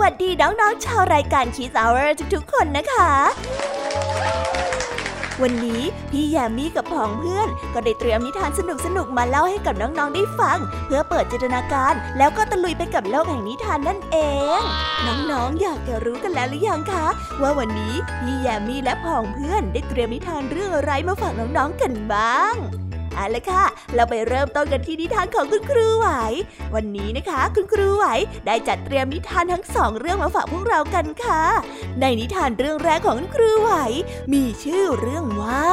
วัสวัสดีน้องๆชาวรายการ Kiss Hour ทุกๆคนนะคะ วันนี้พี่แยมมี่กับผองเพื่อน ก็ได้เตรียมนิทานสนุกๆมาเล่าให้กับน้องๆได้ฟัง เพื่อเปิดจินตนาการ แล้วก็ตะลุยไปกับโลกแห่งนิทานนั่นเอง น้องๆอยากจะรู้กันแล้วหรือยังคะ ว่าวันนี้พี่แยมมี่และผองเพื่อนได้เตรียมนิทานเรื่องอะไรมาฝากน้องๆกันบ้าง เอาละค่ะ เราไปเริ่มต้นกันที่นิทานของคุณครูไหว วันนี้นะคะ คุณครูไหวได้จัดเตรียมนิทานทั้งสองเรื่องมาฝากพวกเรากันค่ะ ในนิทานเรื่องแรกของคุณครูไหว มีชื่อเรื่องว่า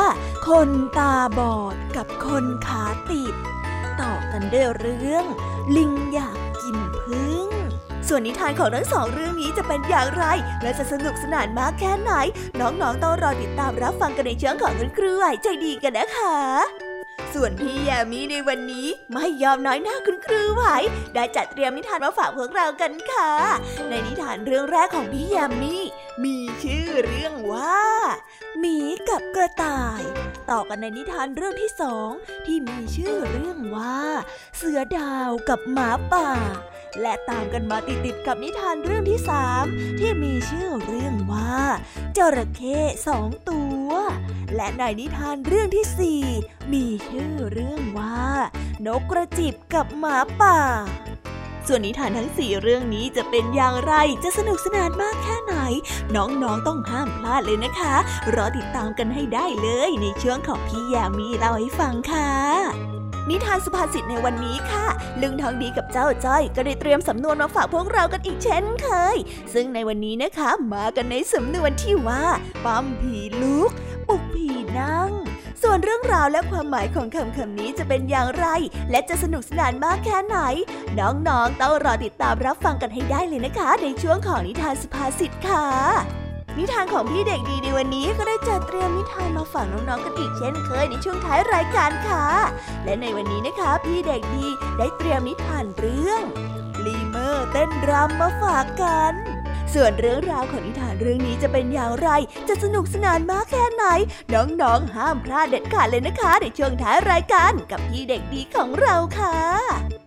คนตาบอดกับคนขาติด ต่อกันด้วยเรื่อง ลิงอยากกินพึ่งส่วนนิทานของทั้งสองเรื่องนี้จะเป็นอย่างไร และจะสนุกสนานมากแค่ไหน น้องๆต้องรอติดตามรับฟังกันในช่วงของคุณครูไหวใจดีกันนะคะ ส่วนพี่แยมี่ในวันนี้ไม่ยอมน้อยหน้าคุณครูไหวได้จัดเตรียมนิทานมาฝากพวกเรากันค่ะ ในนิทานเรื่องแรกของพี่แยมมี่มีชื่อเรื่องว่าหมีกับกระต่าย ต่อกันในนิทานเรื่องที่สองที่มีชื่อเรื่องว่า เสือดาวกับหมาป่า และตามกันมาติดๆกับนิทานเรื่องที่สามที่มีชื่อเรื่องว่าจระเข้สองตัว และในนิทานเรื่องที่สี่มีชื่อเรื่องว่า นกกระจิบกับหมาป่าส่วนนิทานทั้งสี่เรื่องนี้จะเป็นอย่างไร จะสนุกสนานมากแค่ไหน น้องๆต้องห้ามพลาดเลยนะคะ รอติดตามกันให้ได้เลยในช่วงของพี่ยามีเล่าให้ฟังค่ะ นิทานสุภาษิตในวันนี้ค่ะ ลุงทองดีกับเจ้าจ้อย ก็ได้เตรียมสำนวนมาฝากพวกเรากันอีกเช่นเคย ซึ่งในวันนี้นะคะมากันในสำนวนที่ว่าปั้มผีลุกปลุกผีนั่ง ส่วนเรื่องราวและความหมายของคำคำนี้จะเป็นอย่างไร และจะสนุกสนานมากแค่ไหน น้องๆต้องรอติดตามรับฟังกันให้ได้เลยนะคะ ในช่วงของนิทานสุภาษิตค่ะ นิทานของพี่เด็กดีในวันนี้ก็ได้จัดเตรียมนิทานมาฝากน้องๆกันอีกเช่นเคยในช่วงท้ายรายการค่ะ และในวันนี้นะคะ พี่เด็กดีได้เตรียมนิทานเรื่องลีเมอร์เต้นรำมาฝากกัน ส่วนเรื่องราวของนิทานเรื่องนี้จะเป็นอย่างไร จะสนุกสนานมากแค่ไหน น้องๆ ห้ามพลาดเด็ดขาดเลยนะคะ ในช่วงท้ายรายการกับพี่เด็กดีของเราค่ะ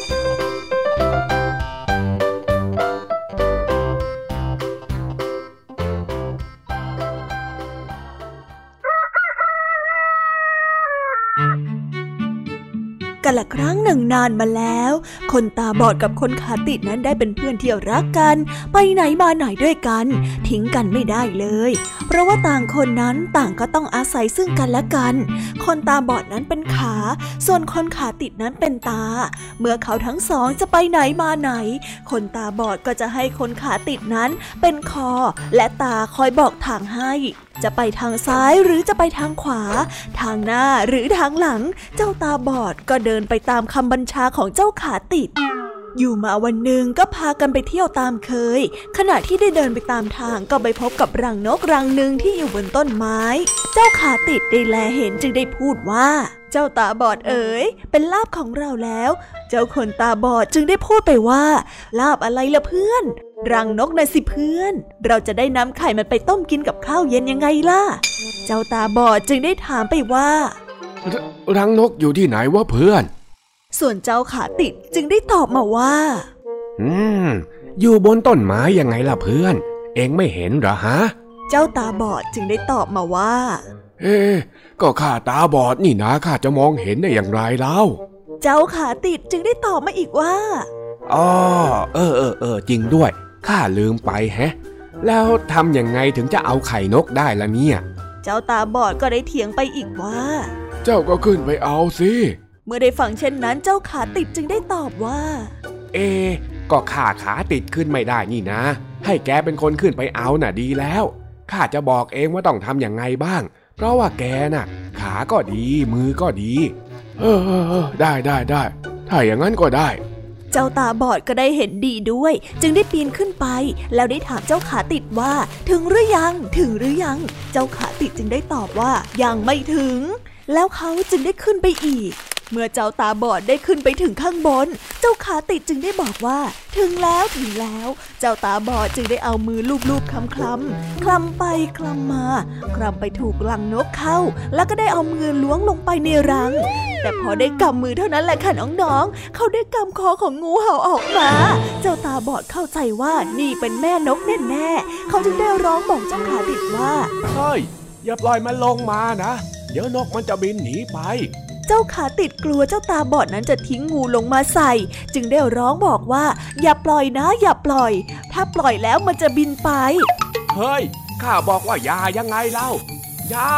กันละครั้งหนึ่งนานมาแล้ว คนตาบอดกับคนขาติดนั้นได้เป็นเพื่อนที่รักกัน ไปไหนมาไหนด้วยกัน ทิ้งกันไม่ได้เลย เพราะว่าต่างคนนั้นต่างก็ต้องอาศัยซึ่งกันและกัน คนตาบอดนั้นเป็นขา ส่วนคนขาติดนั้นเป็นตา เมื่อเขาทั้งสองจะไปไหนมาไหน คนตาบอดก็จะให้คนขาติดนั้นเป็นคอ และตาคอยบอกทางให้ จะไปทางซ้ายหรือจะไปทางขวา ทางหน้าหรือทางหลัง เจ้าตาบอดก็เดินไปตามคำบัญชาของเจ้าขาติด อยู่มาวันหนึ่งก็พากันไปเที่ยวตามเคย ขณะที่ได้เดินไปตามทางก็ไปพบกับรังนกรังหนึ่งที่อยู่บนต้นไม้ เจ้าขาติดได้แลเห็นจึงได้พูดว่าเจ้าตาบอดเอ๋ย เป็นลาบของเราแล้ว เจ้าคนตาบอดจึงได้พูดไปว่า ลาบอะไรละเพื่อน รังนกนะสิเพื่อน เราจะได้นำไข่มันไปต้มกินกับข้าวเย็นยังไงล่ะ เจ้าตาบอดจึงได้ถามไปว่า รังนกอยู่ที่ไหนวะเพื่อน ส่วนเจ้าขาติดจึงได้ตอบมาว่า อืม อยู่บนต้นไม้ยังไงล่ะเพื่อน เองไม่เห็นหรอฮะ เจ้าตาบอดจึงได้ตอบมาว่า เอ๊ก็ข้าตาบอดนี่นะข้าจะมองเห็นได้อย่างไรเล่า เจ้าขาติดจึงได้ตอบมาอีกว่าอ๋อเออเออเออจริงด้วย ข้าลืมไปแฮะ แล้วทำยังไงถึงจะเอาไข่นกได้ล่ะเนี่ย เจ้าตาบอดก็ได้เถียงไปอีกว่า เจ้าก็ขึ้นไปเอาสิ เมื่อได้ฟังเช่นนั้นเจ้าขาติดจึงได้ตอบว่า เอ ก็ข้าขาติดขึ้นไม่ได้นี่นะ ให้แกเป็นคนขึ้นไปเอาน่ะดีแล้วข้าจะบอกเองว่าต้องทำอย่างไงบ้าง เพราะว่าแกน่ะ ขาก็ดี มือก็ดี เออเออได้ได้ได้ ถ้าอย่างนั้นก็ได้ เจ้าตาบอดก็ได้เห็นดีด้วย จึงได้ปีนขึ้นไป แล้วได้ถามเจ้าขาติดว่า ถึงหรือยัง ถึงหรือยัง เจ้าขาติดจึงได้ตอบว่ายังไม่ถึง แล้วเขาจึงได้ขึ้นไปอีก เมื่อเจ้าตาบอดได้ขึ้นไปถึงข้างบน เจ้าขาติดจึงได้บอกว่า ถึงแล้วถึงแล้ว เจ้าตาบอดจึงได้เอามือลูบๆคลำคลำคลำไปคลำมาคลำไปถูกลังนกเข้า แล้วก็ได้เอามือล้วงลงไปในรัง แต่พอได้กำมือเท่านั้นแหละค่ะน้องๆเขาได้กำคอของงูเห่าออกมา เจ้าตาบอดเข้าใจว่านี่เป็นแม่นกแน่ๆเขาจึงได้ร้องบอกเจ้าขาติดว่าเฮ้ยอย่าปล่อยมันลงมานะ เดี๋ยวนกมันจะบินหนีไป จ้าขาติดกลัวเจ้าตาบอดนั้นจะทิ้งงูลงมาใส่ จึงได้ร้องบอกว่า อย่าปล่อยนะอย่าปล่อย ถ้าปล่อยแล้วมันจะบินไป เฮ้ย ข้าบอกว่าอย่ายังไงเล่า ยา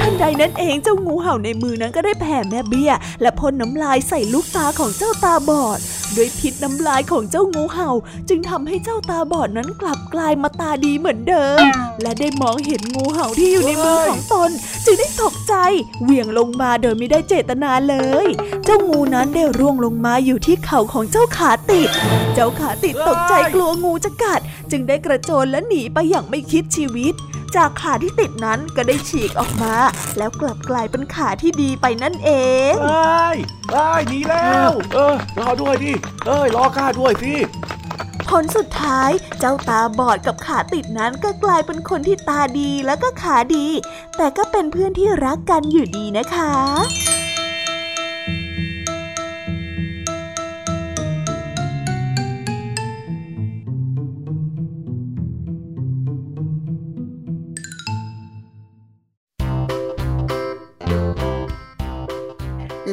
ทันใดนั้นเองเจ้างูเห่าในมือนั้นก็ได้แผ่แม่เบี้ย และพ่นน้ำลายใส่ลูกตาของเจ้าตาบอดด้วยพิษน้ำลายของเจ้างูเห่า จึงทำให้เจ้าตาบอดนั้นกลับกลายมาตาดีเหมือนเดิม และได้มองเห็นงูเห่าที่อยู่ในมือของตน จึงได้ตกใจเหวี่ยงลงมาโดยไม่ได้เจตนาเลย เจ้างูนั้นได้ร่วงลงมาอยู่ที่เข่าของเจ้าขาติด เจ้าขาติดตกใจกลัวงูจะกัด จึงได้กระโจนและหนีไปอย่างไม่คิดชีวิตจากขาที่ติดนั้นก็ได้ฉีกออกมา แล้วกลับกลายเป็นขาที่ดีไปนั่นเองเอ้ยเอ้ยหนีแล้ว เออรอด้วยดิเอ้ยรอข้าด้วยสิผลสุดท้ายเจ้าตาบอดกับขาติดนั้นก็กลายเป็นคนที่ตาดีแล้วก็ขาดี แต่ก็เป็นเพื่อนที่รักกันอยู่ดีนะคะ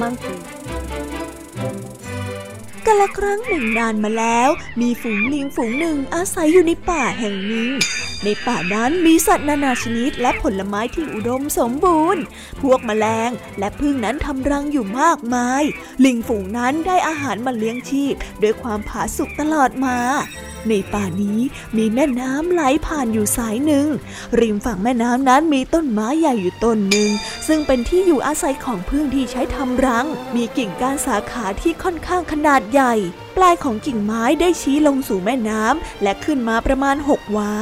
มังคีกาละครั้งหนึ่งนานมาแล้ว มีฝูงลิงฝูงหนึ่งอาศัยอยู่ในป่าแห่งนี้ ในป่านั้นมีสัตว์นานาชนิดและผลไม้ที่อุดมสมบูรณ์ พวกแมลงและพึ่งนั้นทำรังอยู่มากมาย ลิงฝูงนั้นได้อาหารมาเลี้ยงชีพด้วยความผาสุกตลอดมาในป่านี้มีแม่น้ำไหลผ่านอยู่สายหนึ่ง ริมฝั่งแม่น้ำนั้นมีต้นไม้ใหญ่อยู่ต้นหนึ่ง ซึ่งเป็นที่อยู่อาศัยของพึ่งที่ใช้ทำรัง มีกิ่งก้านสาขาที่ค่อนข้างขนาดใหญ่ ปลายของกิ่งไม้ได้ชี้ลงสู่แม่น้ำและขึ้นมาประมาณหกวา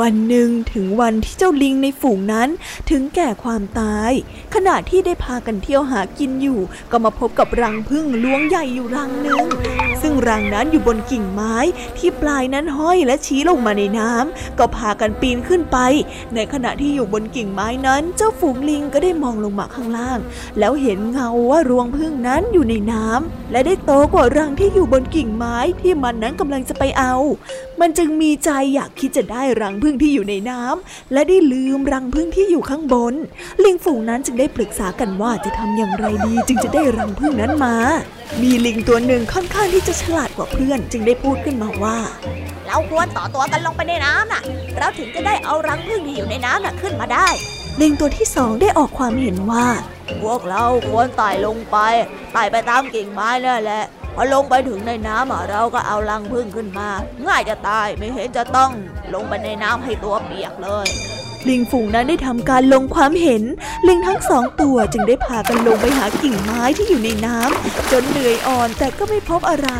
วันหนึ่งถึงวันที่เจ้าลิงในฝูงนั้นถึงแก่ความตาย ขณะที่ได้พากันเที่ยวหากินอยู่ ก็มาพบกับรังพึ่งล้วงใหญ่อยู่รังหนึ่งซึ่งรังนั้นอยู่บนกิ่งไม้ที่ปลายนั้นห้อยและชี้ลงมาในน้ำก็พากันปีนขึ้นไป ในขณะที่อยู่บนกิ่งไม้นั้น เจ้าฝูงลิงก็ได้มองลงมาข้างล่าง แล้วเห็นเงาว่ารวงพึ่งนั้นอยู่ในน้ำและได้โตกว่ารังที่อยู่บนกิ่งไม้ที่มันนั้นกำลังจะไปเอา มันจึงมีใจอยากคิดจะได้รังพึ่งที่อยู่ในน้ำและได้ลืมรังพึ่งที่อยู่ข้างบน ลิงฝูงนั้นจึงได้ปรึกษากันว่าจะทำอย่างไรดี จึงจะได้รังพึ่งนั้นมา มีลิงตัวหนึ่งค่อนข้างที่จะฉลาดกว่าเพื่อนจึงได้พูดขึ้นมาว่า เราควรต่อตัวกันลงไปในน้ำน่ะ เราถึงจะได้เอารังพึ่งที่อยู่ในน้ำน่ะขึ้นมาได้ลิงตัวที่สองได้ออกความเห็นว่า พวกเราควรไต่ลงไปไต่ไปตามกิ่งไม้นั่นแหละพอลงไปถึงในน้ำเราก็เอารังพึ่งขึ้นมา ง่ายจะตายไม่เห็นจะต้องลงไปในน้ำให้ตัวเปียกเลย ลิงฝูงนั้นได้ทำการลงความเห็น ลิงทั้งสองตัวจึงได้พากันลงไปหากิ่งไม้ที่อยู่ในน้ำจนเหนื่อยอ่อนแต่ก็ไม่พบอะไร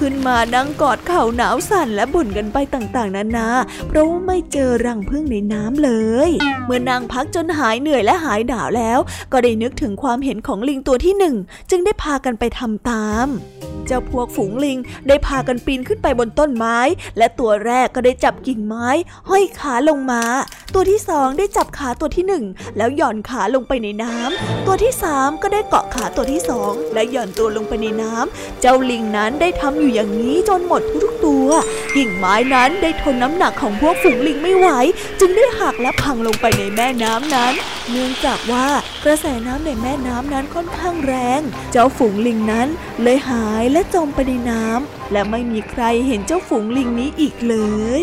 ขึ้นมานั่งกอดเข่าหนาวสั่นและบ่นกันไปต่างๆ นานา เพราะว่าไม่เจอรังพึ่งในน้ำเลย เมื่อนางพักจนหายเหนื่อยและหายหนาวแล้ว ก็ได้นึกถึงความเห็นของลิงตัวที่หนึ่งจึงได้พากันไปทำตาม เจ้าพวกฝูงลิงได้พากันปีนขึ้นไปบนต้นไม้ และตัวแรกก็ได้จับกิ่งไม้ ห้อยขาลงมา ตัวที่สองได้จับขาตัวที่หนึ่งแล้วหย่อนขาลงไปในน้ำตัวที่สามก็ได้เกาะขาตัวที่สองและหย่อนตัวลงไปในน้ำเจ้าลิงนั้นได้ทำอยู่อย่างนี้จนหมดทุกตัว กิ่งไม้นั้นได้ทนน้ำหนักของพวกฝูงลิงไม่ไหว จึงได้หักและพังลงไปในแม่น้ำนั้น เนื่องจากว่ากระแสน้ำในแม่น้ำนั้นค่อนข้างแรง เจ้าฝูงลิงนั้นเลยหายและจมไปในน้ำและไม่มีใครเห็นเจ้าฝูงลิงนี้อีกเลย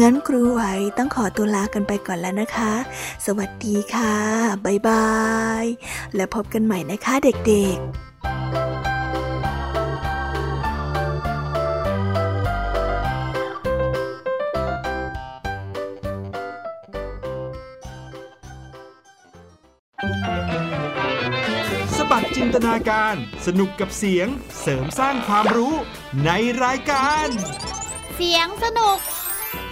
งั้นครูไหวต้องขอตัวลากันไปก่อนแล้วนะคะ สวัสดีค่ะ บ๊ายบาย แล้วพบกันใหม่นะคะเด็กๆสบัดจินตนาการสนุกกับเสียงเสริมสร้างความรู้ในรายการ เสียงสนุก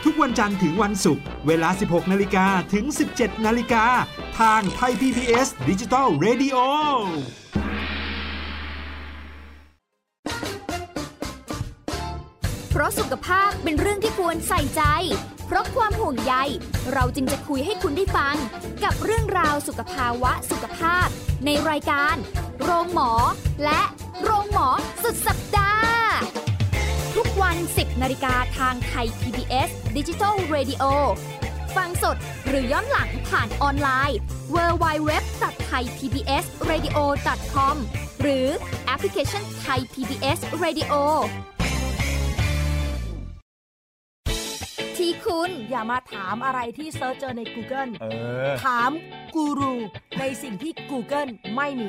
ทุกวันจันทร์ถึงวันศุกร์เวลา 16 นาฬิกาถึง 17 นาฬิกา ทางไทย PPS ดิจิตอล Radio เพราะสุขภาพเป็นเรื่องที่ควรใส่ใจ เพราะความห่วงใย เราจึงจะคุยให้คุณได้ฟัง กับเรื่องราวสุขภาวะสุขภาพ ในรายการ โรงหมอ และโรงหมอสุดสัปดาห์ กวัน 10นาฬิกาทางไทย PBS Digital Radio ฟังสดหรือย้อนหลังผ่านออนไลน์ www.thaipbsradio.com หรือแอปพลิเคชัน Thai PBS Radio ที่คุณอย่ามาถามอะไรที่ search เจอใน Google เออถามกูรูในสิ่งที่ Google ไม่มี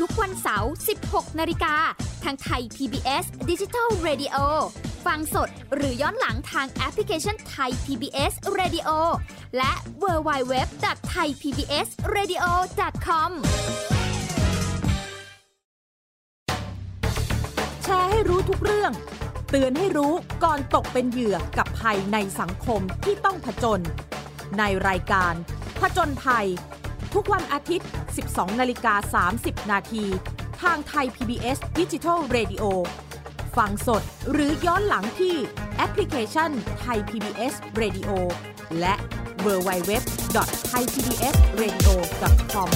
ทุกวันเสาร์ 16 นาฬิกา ทางไทย PBS Digital Radio ฟังสดหรือย้อนหลังทางแอปพลิเคชันไทย PBS Radio และ w w w t h a i PBS Radio com แชร์ให้รู้ทุกเรื่อง เตือนให้รู้ก่อนตกเป็นเหยื่อกับภัยในสังคมที่ต้องผจญในรายการผจญภัย ทุกวันอาทิตย์ 12 นาฬิกา 30 นาที ทางไทย PBS d i g i ดิจิ Radio ฟังสดหรือย้อนหลังที่แอปพลิเคชันไทย PBS Radio และ w w w t h a i p b s r a d i o c o m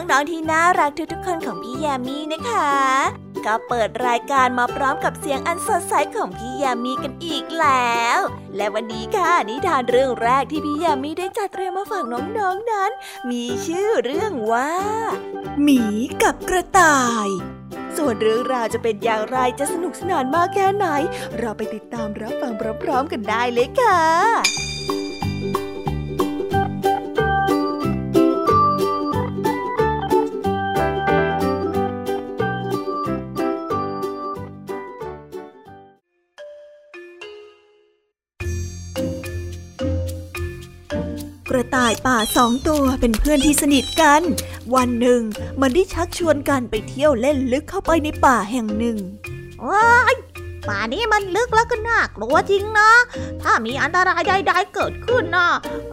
น้องๆที่น่ารักทุกๆคนของพี่ยามีนะคะ ก็เปิดรายการมาพร้อมกับเสียงอันสดใสของพี่ยามีกันอีกแล้ว และวันนี้ค่ะนิทานเรื่องแรกที่พี่ยามีได้จัดเตรียมมาฝากน้องๆนนั้น มีชื่อเรื่องว่าหมีกับกระต่าย ส่วนเรื่องราวจะเป็นอย่างไรจะสนุกสนานมากแค่ไหน เราไปติดตามรับฟังพร้อมๆกันได้เลยค่ะ กระต่ายป่าสองตัวเป็นเพื่อนที่สนิทกัน วันหนึ่ง มันได้ชักชวนกันไปเที่ยวเล่นลึกเข้าไปในป่าแห่งหนึ่งว้ายป่านี้มันลึกแล้วก็น่ากลัวจริงนะ ถ้ามีอันตรายใดๆเกิดขึ้นนะ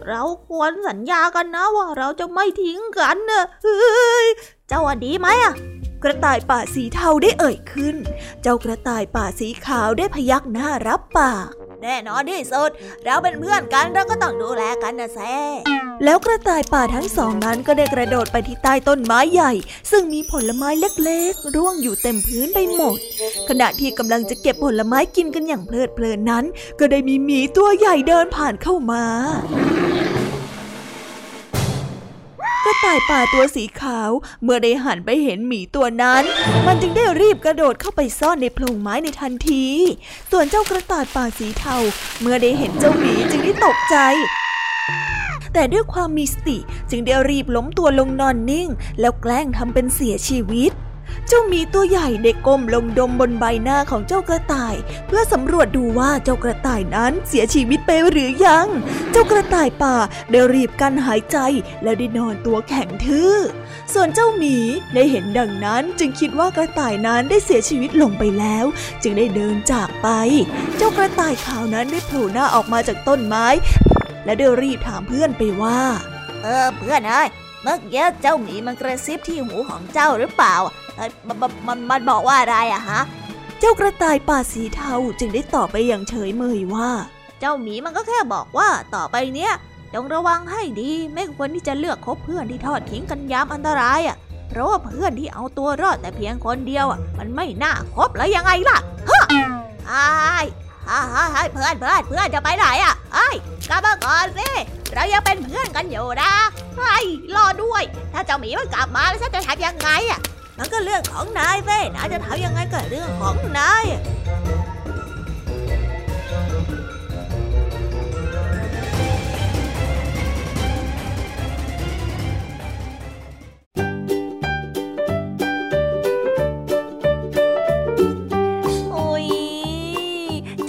เราควรสัญญากันนะว่าเราจะไม่ทิ้งกันนะเฮ้ยเจ้าว่าดีไหมอะกระต่ายป่าสีเทาได้เอ่ยขึ้น เจ้ากระต่ายป่าสีขาวได้พยักหน้ารับปาก แน่นอนที่สุด เราเป็นเพื่อนกันเราก็ต้องดูแลกันนะแซ่แล้วกระต่ายป่าทั้งสองนั้นก็ได้กระโดดไปที่ใต้ต้นไม้ใหญ่ ซึ่งมีผลไม้เล็กๆ ร่วงอยู่เต็มพื้นไปหมด ขณะที่กำลังจะเก็บผลไม้กินกันอย่างเพลิดเพลินนั้น ก็ได้มีหมีตัวใหญ่เดินผ่านเข้ามา ระต่ายป่าตัวสีขาว เมื่อได้หันไปเห็นหมีตัวนั้น มันจึงได้รีบกระโดดเข้าไปซ่อนในโพรงไม้ในทันที ส่วนเจ้ากระต่ายป่าสีเทา เมื่อได้เห็นเจ้าหมีจึงได้ตกใจแต่ด้วยความมีสติจึงได้รีบล้มตัวลงนอนนิ่ง แล้วแกล้งทำเป็นเสียชีวิต เจ้ามีตัวใหญ่ได้ก้มลงดมบนใบหน้าของเจ้ากระต่าย เพื่อสำรวจดูว่าเจ้ากระต่ายนั้นเสียชีวิตไปหรือยัง เจ้ากระต่ายป่าได้รีบกั้นหายใจแล้วได้นอนตัวแข็งทื่อ ส่วนเจ้าหมีได้เห็นดังนั้นจึงคิดว่ากระต่ายนั้นได้เสียชีวิตลงไปแล้ว จึงได้เดินจากไป เจ้ากระต่ายขาวนั้นได้โผล่หน้าออกมาจากต้นไม้ และได้รีบถามเพื่อนไปว่า เออเพื่อนเอ้ยเมื่อกี้เจ้าหมีมันกระซิบที่หูของเจ้าหรือเปล่า มันมันมันบอกว่าอะไรอะฮะ เจ้ากระต่ายป่าสีเทาจึงได้ตอบไปอย่างเฉยเมยว่า เจ้าหมีมันก็แค่บอกว่าต่อไปเนี้ยจงระวังให้ดีไม่ควรที่จะเลือกคบเพื่อนที่ทอดทิ้งกันยามอันตรายอะเพราะว่าเพื่อนที่เอาตัวรอดแต่เพียงคนเดียวอะมันไม่น่าคบแล้วยังไงล่ะฮะไอ้ไอ้เพื่อนเพื่อนเพื่อนจะไปไหนอะไอ้กลับมาก่อนสิเรายังเป็นเพื่อนกันอยู่นะไอ้รอด้วย ถ้าเจ้าหมีมันกลับมาแล้วฉันจะทำยังไงอะ มันก็เรื่องของนายเว้นายจะทำยังไงก็เรื่องของนาย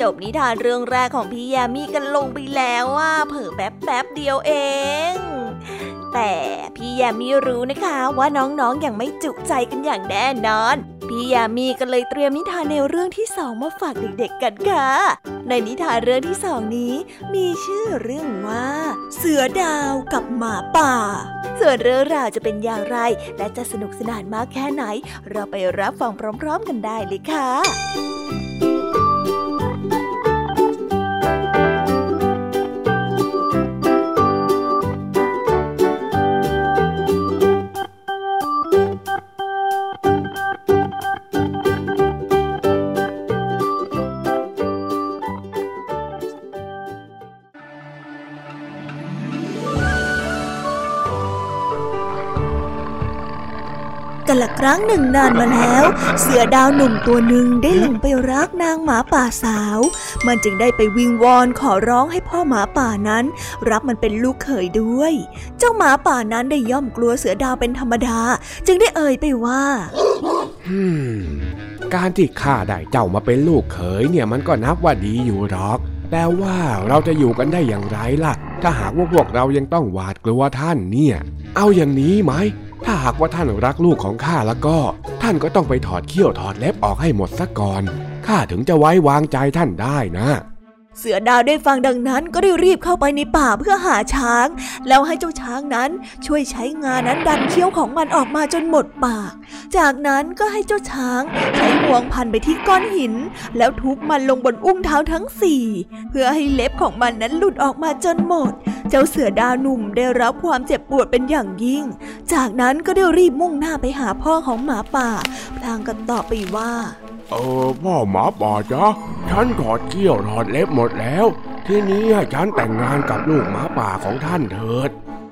จบนิทานเรื่องแรกของพี่ยามีกันลงไปแล้วว่าเผิ่แป๊บแป๊บเดียวเอง แต่พี่ยามีรู้นะคะว่าน้องๆออย่างไม่จุใจกันอย่างแน่นอน พี่ยามีก็เลยเตรียมนิทานแนวเรื่องที่สองมาฝากเด็กๆกันค่ะ ในนิทานเรื่องที่สองนี้ มีชื่อเรื่องว่า เสือดาวกับหมาป่า ส่วนเรื่องราวจะเป็นอย่างไร และจะสนุกสนานมากแค่ไหน เราไปรับฟังพร้อม ๆ กันได้เลยค่ะ ครั้งหนึ่งนานมาแล้ว เสือดาวหนุ่มตัวหนึ่งได้ลงไปรักนางหมาป่าสาว มันจึงได้ไปวิงวอนขอร้องให้พ่อหมาป่านั้น รับมันเป็นลูกเขยด้วย เจ้าหมาป่านั้นได้ย่อมกลัวเสือดาวเป็นธรรมดา จึงได้เอ่ยไปว่าการที่ข้าได้เจ้ามาเป็นลูกเขยเนี่ยมันก็นับว่าดีอยู่หรอกแต่ว่าเราจะอยู่กันได้อย่างไรล่ะ ถ้าหากว่าพวกเรายังต้องหวาดกลัวท่านเนี่ย เอาอย่างนี้ไหม ถ้าหากว่าท่านรักลูกของข้าแล้วก็ ท่านก็ต้องไปถอดเขี้ยวถอดเล็บออกให้หมดซะก่อนข้าถึงจะไว้วางใจท่านได้นะ เสือดาวได้ฟังดังนั้นก็ได้รีบเข้าไปในป่าเพื่อหาช้าง แล้วให้เจ้าช้างนั้นช่วยใช้งานั้นดันเขี้ยวของมันออกมาจนหมดปาก จากนั้นก็ให้เจ้าช้างใช้ห่วงพันไปที่ก้อนหิน แล้วทุบมันลงบนอุ้งเท้าทั้งสี่เพื่อให้เล็บของมันนั้นหลุดออกมาจนหมด เจ้าเสือดาวหนุ่มได้รับความเจ็บปวดเป็นอย่างยิ่ง จากนั้นก็ได้รีบมุ่งหน้าไปหาพ่อของหมาป่าพลางกันตอบไปว่า เออพ่อหมาป่าจ๊ะฉันถอดเขี้ยวถอดเล็บหมดแล้ว ทีนี้ให้ฉันแต่งงานกับลูกหมาป่าของท่านเถิด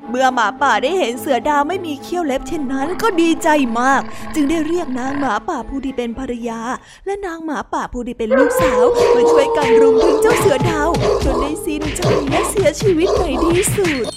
เมื่อหมาป่าได้เห็นเสือดาวไม่มีเขี้ยวเล็บเช่นนั้นก็ดีใจมาก จึงได้เรียกนางหมาป่าผู้ที่เป็นภรรยา และนางหมาป่าผู้ที่เป็นลูกสาวมาช่วยกันรุมถึงเจ้าเสือดาวจนได้สิ้นใจและเสียชีวิตในที่สุด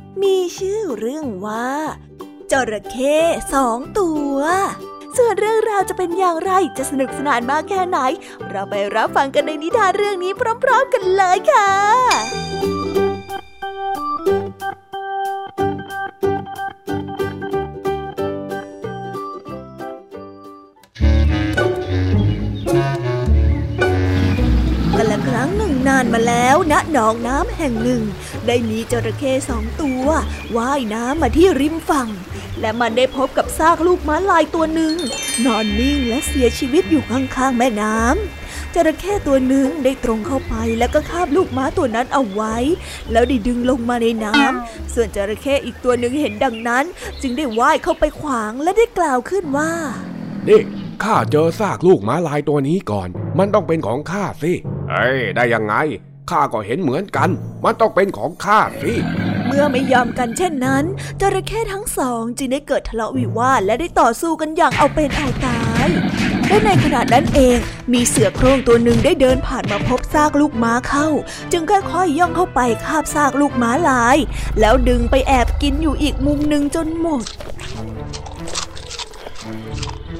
มีชื่อเรื่องว่าจระเข้สองตัว ส่วนเรื่องราวจะเป็นอย่างไรจะสนุกสนานมากแค่ไหน เราไปรับฟังกันในนิทานเรื่องนี้พร้อม ๆ กันเลยค่ะ มาแล้วณหนองน้ำแห่งหนึ่ง ได้มีจระเข้สองตัวว่ายน้ำมาที่ริมฝั่ง และมันได้พบกับซากลูกม้าลายตัวหนึ่ง นอนนิ่งและเสียชีวิตอยู่ข้างๆแม่น้ำจระเข้ตัวหนึ่งได้ตรงเข้าไปแล้วก็คาบลูกม้าตัวนั้นเอาไว้ แล้วได้ดึงลงมาในน้ำส่วนจระเข้อีกตัวหนึ่งเห็นดังนั้น จึงได้ว่ายเข้าไปขวางและได้กล่าวขึ้นว่านี่ข้าเจอซากลูกม้าลายตัวนี้ก่อน มันต้องเป็นของข้าสิ เอ้ยได้ยังไงข้าก็เห็นเหมือนกัน มันต้องเป็นของข้าสิเมื่อไม่ยอมกันเช่นนั้นจระเข้ทั้งสองจึงได้เกิดทะเลาะวิวาทและได้ต่อสู้กันอย่างเอาเป็นเอาตายและในขณะนั้นเองมีเสือโคร่งตัวหนึ่งได้เดินผ่านมาพบซากลูกม้าเข้า จึงค่อยๆย่องเข้าไปคาบซากลูกม้าลาย แล้วดึงไปแอบกินอยู่อีกมุมหนึ่งจนหมด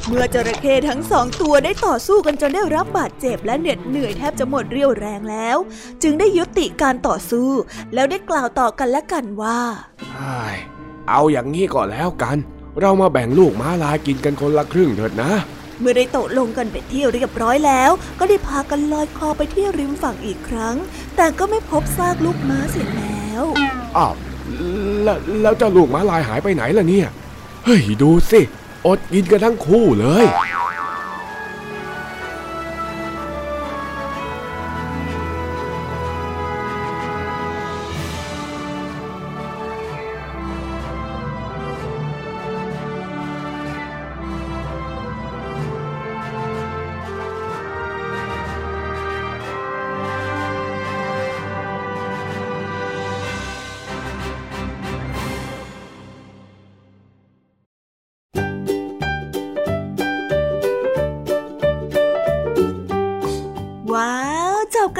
เมื่อจระเข้ทั้งสองตัวได้ต่อสู้กันจนได้รับบาดเจ็บและเหน็ดเหนื่อยแทบจะหมดเรี่ยวแรงแล้ว จึงได้ยุติการต่อสู้ แล้วได้กล่าวต่อกันและกันว่าเฮ้ยเอาอย่างนี้ก็แล้วกัน เรามาแบ่งลูกม้าลายกินกันคนละครึ่งเถิดนะเมื่อได้ตกลงกันเป็นที่เรียบร้อยแล้ว ก็ได้พากันลอยคอไปที่ริมฝั่งอีกครั้ง แต่ก็ไม่พบซากลูกม้าเสียแล้วอ้าวแล้วแล้วเจ้าลูกม้าลายหายไปไหนล่ะเนี่ย เฮ้ยดูสิ อดกินกันทั้งคู่เลย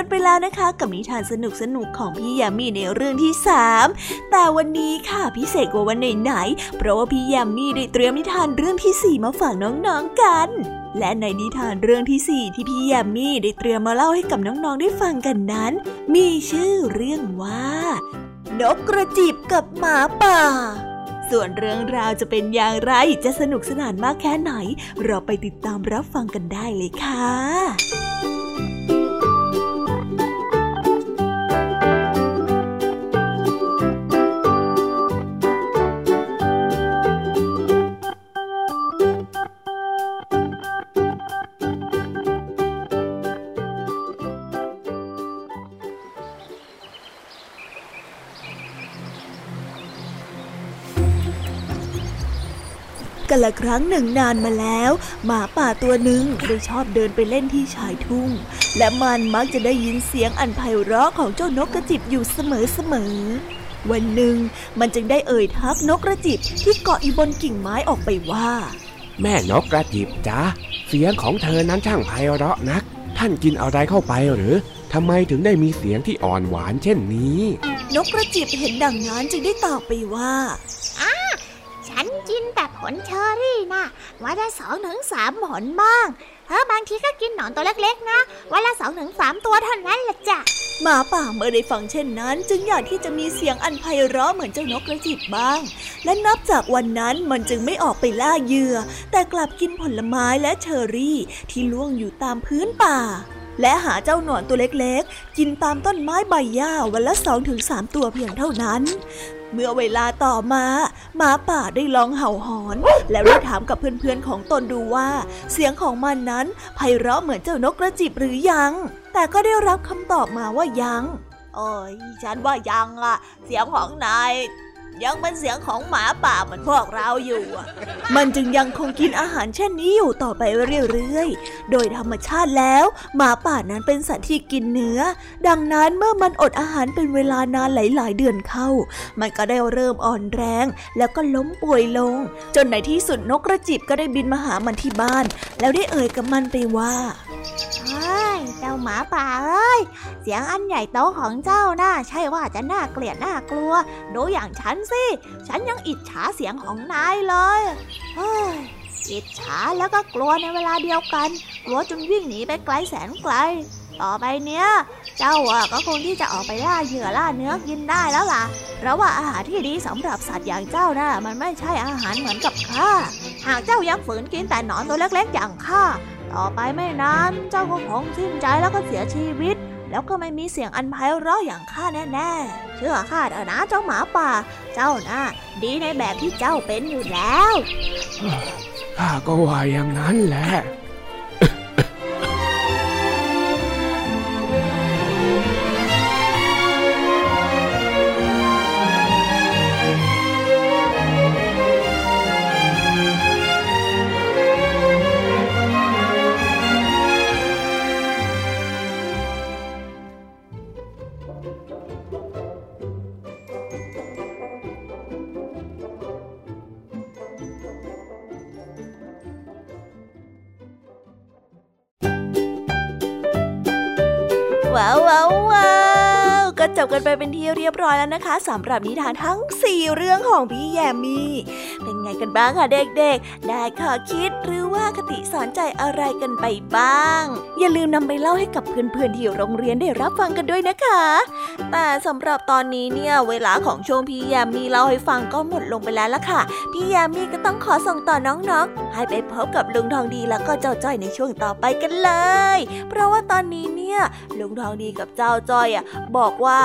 กันไปแล้วนะคะ กับนิทานสนุกสนุกๆของพี่ยามีในเรื่องที่สามแต่วันนี้ค่ะพิเศษกว่าวันไหนๆเพราะว่าพี่ยามีได้เตรียมนิทานเรื่องที่สี่มาฝากน้องๆกันและในนิทานเรื่องที่สี่ที่พี่ยามีได้เตรียมมาเล่าให้กับน้องๆได้ฟังกันนั้น มีชื่อเรื่องว่า นกกระจิบกับหมาป่า ส่วนเรื่องราวจะเป็นอย่างไรจะสนุกสนานมากแค่ไหน เราไปติดตามรับฟังกันได้เลยค่ะ กกันละครั้งหนึ่งนานมาแล้ว หมาป่าตัวหนึ่งได้ชอบเดินไปเล่นที่ชายทุ่ง และมันมักจะได้ยินเสียงอันไพเราะของเจ้านกกระจิบอยู่เสมอๆวันหนึ่งมันจึงได้เอ่ยทักนกกระจิบที่เกาะอยู่บนกิ่งไม้ออกไปว่า แม่นกกระจิบจ้าเสียงของเธอนั้นช่างไพเราะนัก ท่านกินอะไรเข้าไปหรือทำไมถึงได้มีเสียงที่อ่อนหวานเช่นนี้ นกกระจิบเห็นดังนั้นจึงได้ตอบไปว่าฉัน กินแต่ผลเชอรี่นะวันละสองถึงสามผลบ้างเออบางทีก็กินหนอนตัวเล็กๆ นะวันละสองถึงสามตัวเท่านั้นแหละจ้ะหมาป่าเมื่อได้ฟังเช่นนั้น จึงอยากที่จะมีเสียงอันไพเราะเหมือนเจ้านกกระจิบบ้าง และนับจากวันนั้นมันจึงไม่ออกไปล่าเหยื่อ แต่กลับกินผลไม้และเชอรี่ที่ล่วงอยู่ตามพื้นป่า และหาเจ้าหนอนตัวเล็กๆ กินตามต้นไม้ใบหญ้าวันละสองถึงสามตัวเพียงเท่านั้น เมื่อเวลาต่อมาหมาป่าได้ลองเห่าหอน แล้วได้ถามกับเพื่อนๆของตนดูว่า เสียงของมันนั้นไพเราะเหมือนเจ้านกกระจิบหรือยัง แต่ก็ได้รับคำตอบมาว่ายังโอ้ยฉันว่ายังอะเสียงของนาย ยังเป็นเสียงของหมาป่าเหมือนพวกเราอยู่ มันจึงยังคงกินอาหารเช่นนี้อยู่ต่อไปเรื่อยๆ โดยธรรมชาติแล้ว หมาป่านั้นเป็นสัตว์ที่กินเนื้อ ดังนั้นเมื่อมันอดอาหารเป็นเวลานานหลายๆ เดือนเข้า มันก็ได้เริ่มอ่อนแรง แล้วก็ล้มป่วยลง จนในที่สุดนกกระจิบก็ได้บินมาหามันที่บ้าน แล้วได้เอ่ยกับมันไปว่าเฮ้ยเจ้าหมาป่าเอ้ย เสียงอันใหญ่โตของเจ้าน่าใช่ว่าจะน่าเกลียดน่ากลัว ดูอย่างฉันสิ ฉันยังอิจฉาเสียงของนายเลยเฮ้ยอิจฉาแล้วก็กลัวในเวลาเดียวกัน กลัวจนวิ่งหนีไปไกลแสนไกล ต่อไปเนี้ย เจ้าอะก็คงที่จะออกไปล่าเหยื่อล่าเนื้อกินได้แล้วล่ะ เพราะว่าอาหารที่ดีสำหรับสัตว์อย่างเจ้าน่ะมันไม่ใช่อาหารเหมือนกับข้า หากเจ้ายังฝืนกินแต่หนอนตัวเล็กๆอย่างข้า ต่อไปไม่นานเจ้าก็คงสิ้นใจแล้วก็เสียชีวิต แล้วก็ไม่มีเสียงอันไพเราะอย่างข้าแน่ๆ เชื่อข้าเถอะนะเจ้าหมาป่า เจ้าน่ะดีในแบบที่เจ้าเป็นอยู่แล้ว ข้าก็ว่าอย่างนั้นแหละ บกันไปเป็นที่เรียบร้อยแล้วนะคะสำหรับนิทานทั้ง 4 เรื่องของพี่แยมมี่เป็นไงกันบ้างคะเด็กๆ ได้ข้อคิดหรือว่าคติสอนใจอะไรกันไปบ้าง อย่าลืมนำไปเล่าให้กับเพื่อนๆที่โรงเรียนได้รับฟังกันด้วยนะคะ แต่สำหรับตอนนี้เนี่ยเวลาของช่วงพี่แยมมี่เล่าให้ฟังก็หมดลงไปแล้วล่ะค่ะ พี่แยมมี่ก็ต้องขอส่งต่อน้องๆ ให้ไปพบกับลุงทองดีแล้วก็เจ้าจ้อยในช่วงต่อไปกันเลย เพราะว่าตอนนี้เนี่ยลุงทองดีกับเจ้าจ้อยอะบอกว่า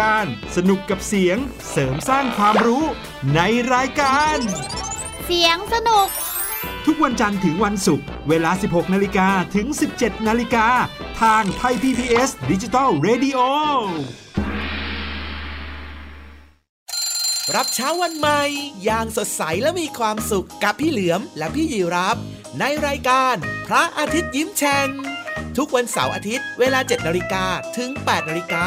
การสนุกกับเสียงเสริมสร้างความรู้ในรายการ เสียงสนุก ทุกวันจันทร์ถึงวันศุกร์เวลา 16 นาฬิกาถึง 17 นาฬิกา ทางไทย PPS ดิจิตอล Radio รับเช้าวันใหม่ อย่างสดใสและมีความสุขกับพี่เหลือมและพี่ยีรับ ในรายการพระอาทิตย์ยิ้มแฉ่งทุกวันเสาร์อาทิตย์เวลา 7 นาฬิกาถึง 8 นาฬิกา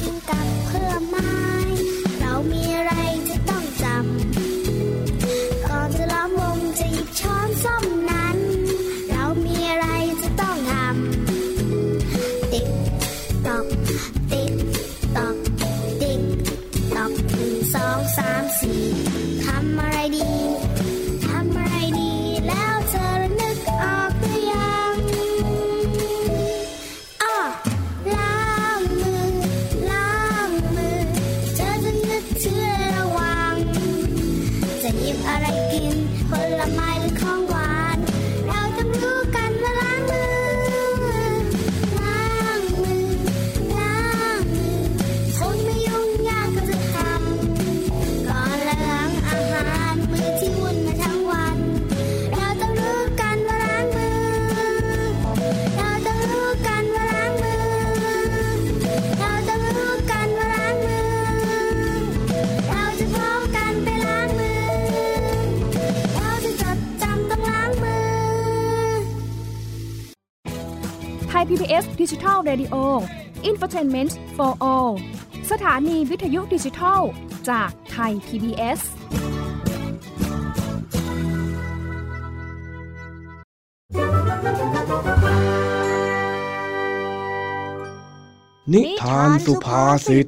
กินกับเพื่อมา Radio Infotainment for All สถานีวิทยุดิจิทัล จากไทย PBS นิทานสุภาษิต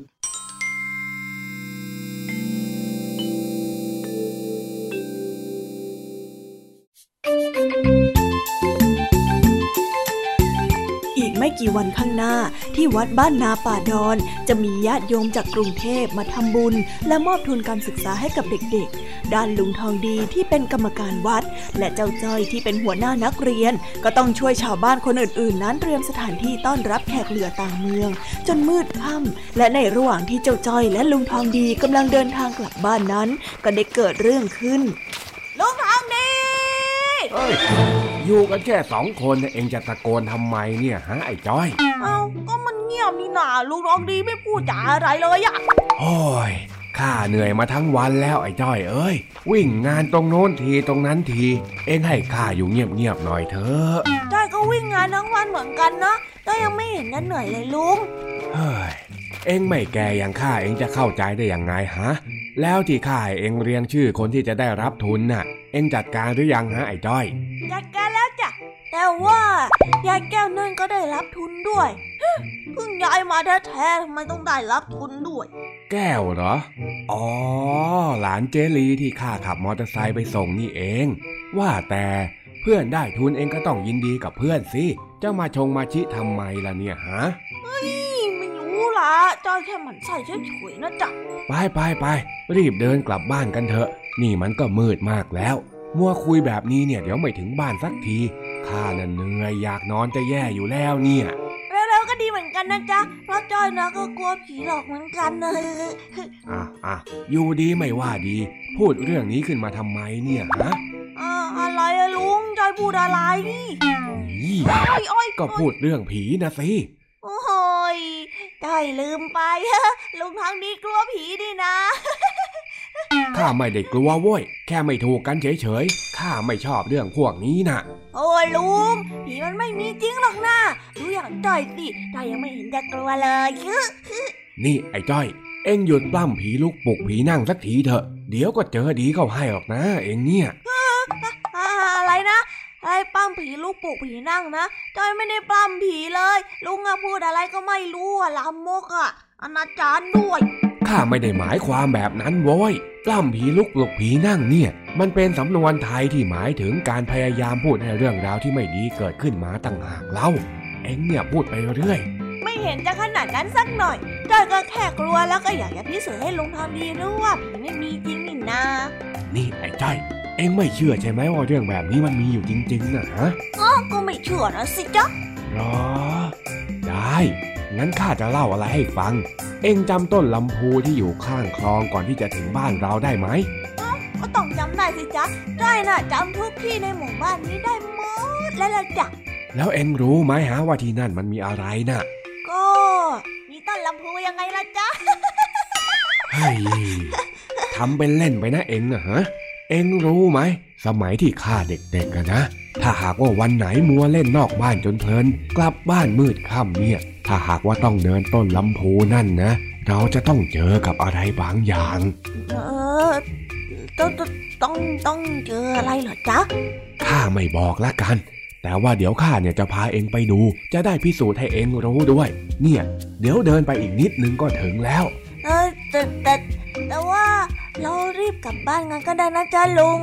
วันข้างหน้าที่วัดบ้านนาป่าดอน จะมีญาติโยมจากกรุงเทพมาทำบุญ และมอบทุนการศึกษาให้กับเด็กๆ ด้านลุงทองดีที่เป็นกรรมการวัด และเจ้าจ้อยที่เป็นหัวหน้านักเรียน ก็ต้องช่วยชาวบ้านคนอื่นๆ นั้นเตรียมสถานที่ต้อนรับแขกเหลือต่างเมือง จนมืดค่ำและในระหว่างที่เจ้าจ้อยและลุงทองดีกำลังเดินทางกลับบ้านนั้น ก็ได้เกิดเรื่องขึ้น เอ้ย อยู่กันแค่สองคนเนี่ยเองจะตะโกนทำไมเนี่ยฮะไอ้จ้อย เอาก็มันเงียบนี่นาลุงทองดีไม่พูดจาอะไรเลยอะโอ้ยข้าเหนื่อยมาทั้งวันแล้วไอ้จ้อยเอ้ย วิ่งงานตรงโน้นทีตรงนั้นที เองให้ข้าอยู่เงียบๆหน่อยเถอะจ้อยก็วิ่งงานทั้งวันเหมือนกันนะแต่ยังไม่เห็นจะเหนื่อยเลยลุงเฮ้ยเองไม่แก่อย่างข้าเองจะเข้าใจได้ยังไงฮะ แล้วที่ข้าให้เองเรียงชื่อคนที่จะได้รับทุนน่ะ เองจัดการหรือยังฮะไอ้จ้อย จัดการแล้วจ้ะ แต่ว่ายายแก้วนั่นก็ได้รับทุนด้วยฮึเพิ่งย้ายมาแท้ๆทำไมต้องได้รับทุนด้วย แก้วเหรอ อ๋อ หลานเจลีที่ข้าขับมอเตอร์ไซค์ไปส่งนี่เอง ว่าแต่เพื่อนได้ทุนเองก็ต้องยินดีกับเพื่อนสิจะมาชงมาชิทำไมล่ะเนี่ยฮะเฮ้ยไม่รู้ละจ้อยแค่หมันใส่เฉยๆนะจ๊ะไปไปไปรีบเดินกลับบ้านกันเถอะ นี่มันก็มืดมากแล้ว มัวคุยแบบนี้เนี่ยเดี๋ยวไม่ถึงบ้านสักที ข้าน่ะเหนื่อยอยากนอนจะแย่อยู่แล้วเนี่ยแล้วๆก็ดีเหมือนกันนะจ๊ะ เพราะจ้อยนะก็กลัวผีหลอกเหมือนกันนะอะอะอยู่ดีไม่ว่าดี พูดเรื่องนี้ขึ้นมาทำไมเนี่ยฮะอ่าอะไรอะลุงจ้อยพูดอะไรอี๋โอ้ยโอ้ยก็พูดเรื่องผีนะสิ โอ้ยจ้อยลืมไปลุงทางนี้กลัวผีดีนะข้าไม่ได้กลัวโว้ย แค่ไม่ถูกกันเฉยๆ ข้าไม่ชอบเรื่องพวกนี้น่ะโอ้ยลุง ผีมันไม่มีจริงหรอกนะดูอย่างจ้อยสิจ้อยยังไม่เห็นจะกลัวเลยนี่ไอ้จ้อย เอ็งหยุดปล้ำผีลุกปลุกผีนั่งสักทีเถอะ เดี๋ยวก็เจอดีเข้าให้หรอกนะ เอ็งเนี่ยอ่าอะไรนะ อะไรปั้มผีลูกปลุกผีนั่งนะจอยไม่ได้ปั้มผีเลย ลุงอะพูดอะไรก็ไม่รู้อะลามกอะอนาจารด้วย ข้าไม่ได้หมายความแบบนั้นโว้ยปล้ำผีลุกหลกผีนั่งเนี่ย มันเป็นสำนวนไทยที่หมายถึงการพยายามพูดให้เรื่องราวที่ไม่ดีเกิดขึ้นมาต่างหากเล่า เอ็งเนี่ยพูดไปเรื่อย ไม่เห็นจะขนาดนั้นสักหน่อยจ้อยก็แค่กลัวแล้วก็อยากจะพิสูจน์ให้ลุงทองดีรู้ว่าผีไม่มีจริงนี่นา นี่ไอ้จ้อย เอ็งไม่เชื่อใช่ไหมว่าเรื่องแบบนี้มันมีอยู่จริงๆนะฮะอ๋อก็ไม่เชื่อนะสิจ๊ะหรอ ได้ งั้นข้าจะเล่าอะไรให้ฟัง เอ็งจำต้นลำพูที่อยู่ข้างคลองก่อนที่จะถึงบ้านเราได้ไหมก็ต้องจำได้สิจ๊ะจ้อยน่ะจำทุกที่ในหมู่บ้านนี้ได้หมดแล้วล่ะจ๊ะแล้วเอ็งรู้ไหมฮะว่าที่นั่นมันมีอะไรน่ะ ก็มีต้นลำพูยังไงล่ะจ๊ะ เฮ้ยทำเป็นเล่นไปนะเอ็งนะฮะ เอ็งรู้ไหม สมัยที่ข้าเด็กๆอะนะ ถ้าหากว่าวันไหนมัวเล่นนอกบ้านจนเพลิน กลับบ้านมืดค่ำเนี่ย ถ้าหากว่าต้องเดินต้นลำพูนั่นนะ เราจะต้องเจอกับอะไรบางอย่าง เออต้องต้องต้องต้องเจออะไรเหรอจ๊ะข้าไม่บอกละกัน แต่ว่าเดี๋ยวข้าเนี่ยจะพาเองไปดู จะได้พิสูจน์ให้เองรู้ด้วย เนี่ย เดี๋ยวเดินไปอีกนิดนึงก็ถึงแล้ว เออแต่แต่แต่ว่าเรารีบกลับบ้านกันก็ได้นะจ๊ะลุง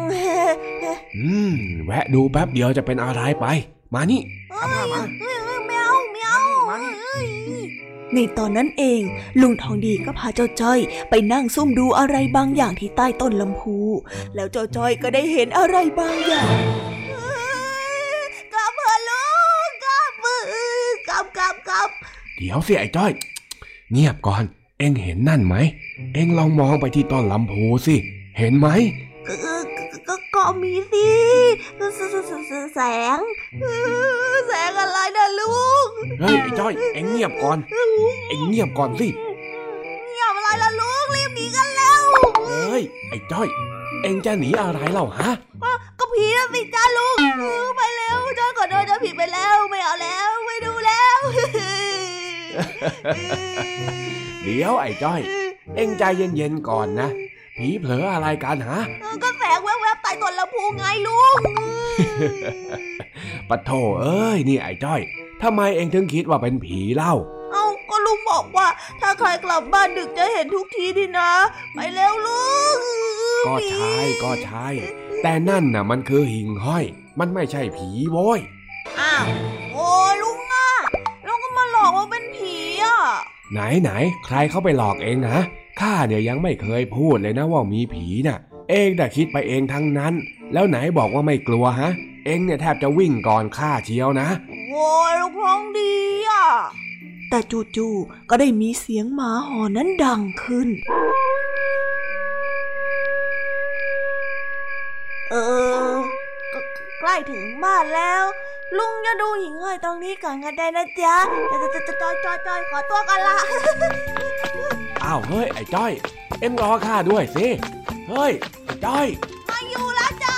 อืม แวะดูแป๊บเดียวจะเป็นอะไรไป มานี่มามาไม่เอาไม่เอาในตอนนั้นเอง ลุงทองดีก็พาเจ้าจ้อย ไปนั่งซุ่มดูอะไรบางอย่างที่ใต้ต้นลำพู แล้วเจ้าจ้อยก็ได้เห็นอะไรบางอย่างกลับเถอะลุงกลับกลับกลับกลับเดี๋ยวสิไอ้จ้อย เงียบก่อน เอ็งเห็นนั่นไหม เอ็งลองมองไปที่ต้นลำพูสิ เห็นไหมก็ก็ก็มีสิแสง แสงอะไรนะลุง เฮ้ยไอ้จ้อย เอ็งเงียบก่อน เอ็งเงียบก่อนสิ เงียบอะไรล่ะลุงรีบหนีกันแล้วเฮ้ยไอ้จ้อย เอ็งจะหนีอะไรเล่าฮะ ก็ผีนะสิจ้าลุงไปแล้วจ้าขอโทษจ้าผิดไปแล้วไม่เอาแล้วไม่ดูแล้ว เดี๋ยวไอ้จ้อย เอ็งใจเย็นๆก่อนนะ ผีเผลออะไรกันฮะก็แสงแวบๆใต้ต้นลำพูไงลุงปะโถเอ้ยนี่ไอ้จ้อยทำไมเอ็งถึงคิดว่าเป็นผีเล่า เอาก็ลุงบอกว่า ถ้าใครกลับบ้านดึกจะเห็นทุกทีนี่นะ ไปเร็วลุง ก็ใช่ก็ใช่ แต่นั่นน่ะมันคือหิ่งห้อย มันไม่ใช่ผีโว้ย อ้าว โอ้ลุงอะลุงก็มาหลอกว่าเป็นผีอะ ไหนไหนใครเข้าไปหลอกเองนะข้าเนี่ยยังไม่เคยพูดเลยนะว่ามีผีน่ะ เองแต่คิดไปเองทั้งนั้น แล้วไหนบอกว่าไม่กลัวฮะ เองเนี่ยแทบจะวิ่งก่อนข้าเชียวนะโอ้ยลูกน้องดีอะแต่จู่ๆก็ได้มีเสียงหมาหอนนั้นดังขึ้น เออใกล้ถึงบ้านแล้ว ลุงจะดูหิ่งห้อยตรงนี้ก่อนก็ได้นะจ๊ะจะจะจะจอยจอยจอยขอตัวกันละอ้าวเฮ้ยไอ้จ้อย เอ็งรอข้าด้วยสิ เฮ้ยไอ้จ้อย มาอยู่แล้วจ้า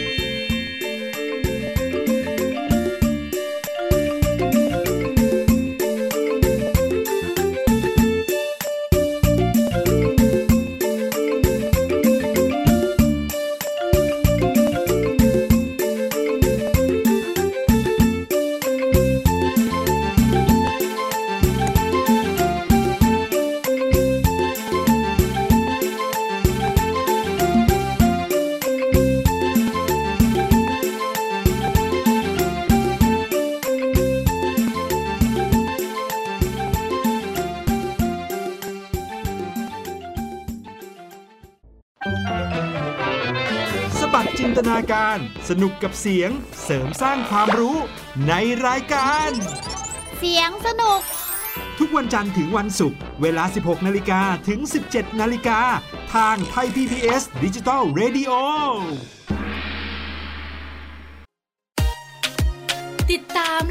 สนุกกับเสียงเสริมสร้างความรู้ในรายการ เสียงสนุก ทุกวันจันทร์ถึงวันศุกร์เวลา 16 นาฬิกาถึง 17 นาฬิกา ทางไทย PPS ดิจิตอล Radio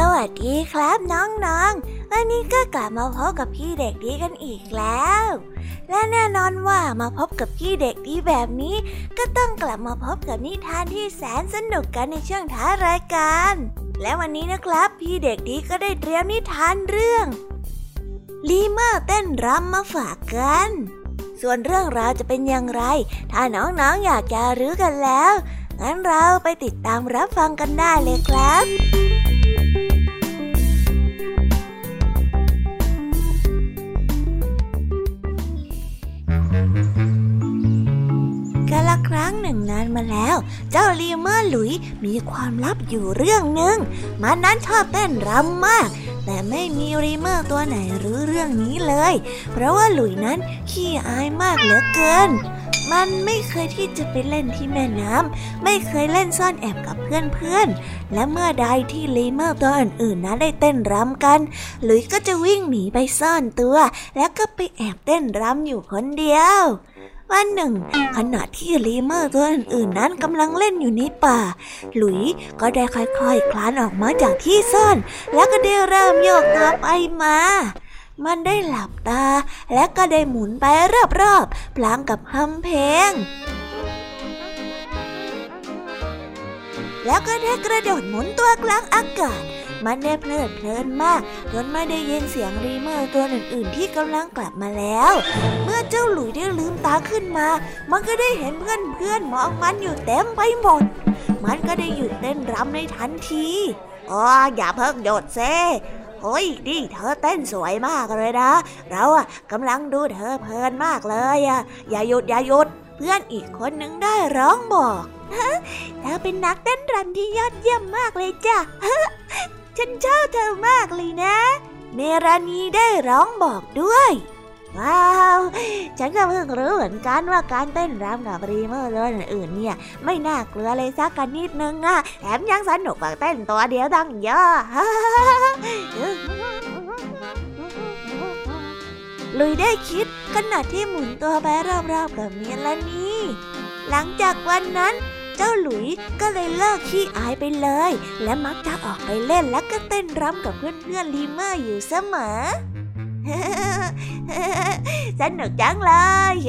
สวัสดีครับน้องๆ วันนี้ก็กลับมาพบกับพี่เด็กดีกันอีกแล้ว และแน่นอนว่ามาพบกับพี่เด็กดีแบบนี้ ก็ต้องกลับมาพบกับนิทานที่แสนสนุกกันในช่วงท้ารายการ และวันนี้นะครับ พี่เด็กดีก็ได้เตรียมนิทานเรื่องลีเมอร์เต้นรำมาฝากกัน ส่วนเรื่องราวจะเป็นอย่างไร ถ้าน้องๆออยากจะรู้กันแล้ว งั้นเราไปติดตามรับฟังกันได้เลยครับกาละครั้งหนึ่งนานมาแล้ว เจ้าลีเมอร์หลุยมีความลับอยู่เรื่องหนึ่ง มันนั้นชอบเต้นรำมาก แต่ไม่มีลีเมอร์ตัวไหนรู้เรื่องนี้เลย เพราะว่าหลุยนั้นขี้อายมากเหลือเกินมันไม่เคยที่จะไปเล่นที่แม่น้ำ ไม่เคยเล่นซ่อนแอบกับเพื่อนๆ และเมื่อใดที่ลีเมอร์ตัวอื่นๆนั้นได้เต้นรำกัน หลุยก็จะวิ่งหนีไปซ่อนตัว แล้วก็ไปแอบเต้นรำอยู่คนเดียว วันหนึ่ง ขณะที่ลีเมอร์ตัวอื่นๆนั้นกำลังเล่นอยู่ในป่า หลุยก็ได้ค่อยๆคลานออกมาจากที่ซ่อน แล้วก็ได้เริ่มโยกตัวไปมา มันได้หลับตา และก็ได้หมุนไปรอบๆพลางกับฮัมเพลงแล้วก็ได้กระโดดหมุนตัวกลางอากาศ มันได้เพลิดเพลินมากจนไม่ได้ยินเสียงรีเมอร์ตัวอื่น ๆ ที่กำลังกลับมาแล้ว เมื่อเจ้าหลุยได้ลืมตาขึ้นมา มันก็ได้เห็นเพื่อน ๆ มองมันอยู่เต็มไปหมด มันก็ได้หยุดเต้นรำในทันทีอ๋ออย่าเพิ่งหยุดเซโอ้ยนี่เธอเต้นสวยมากเลยนะ เราอะกำลังดูเธอเพลินมากเลยอะอย่าหยุดอย่าหยุด เพื่อนอีกคนหนึ่งได้ร้องบอกเธอเป็นนักเต้นรำที่ยอดเยี่ยมมากเลยจ้ะ ฉันชอบเธอมากเลยนะ เมรานีได้ร้องบอกด้วย ว้าว ฉันก็เพิ่งรู้เหมือนกันว่าการเต้นรำกับรีเมอร์เลยอื่นเนี่ย ไม่น่ากลัวเลยสักกันนิดนึงอะแถมยังสนุกกว่าเต้นตัวเดียวตั้งเยอะลุยได้คิดขณะที่หมุนตัวไปรอบๆกับเมียละนี่หลังจากวันนั้น เจ้าหลุยก็เลยเลิกขี้อายไปเลย และมักจะออกไปเล่นและก็เต้นรำกับเพื่อนๆลีเมอร์อยู่เสมอสนุกจังเลยโ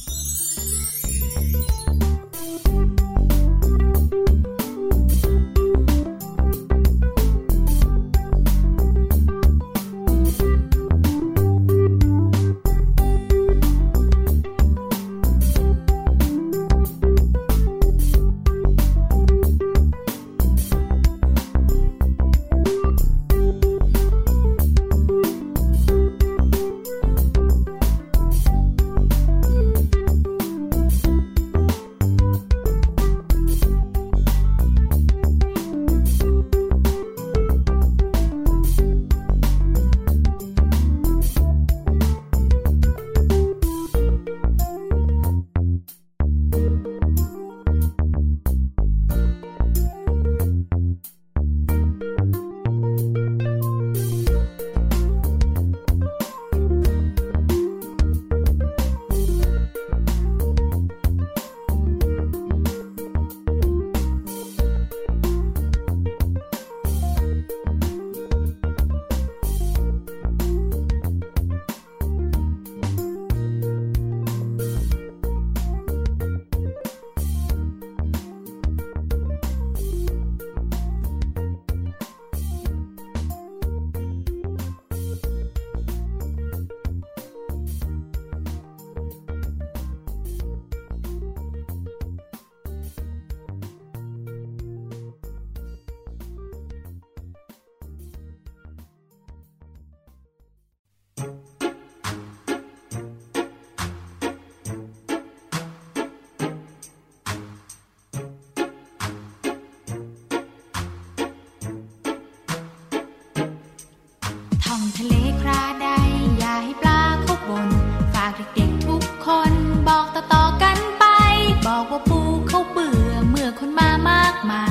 าปูเขาเบื่อเมื่อคนมามากมาย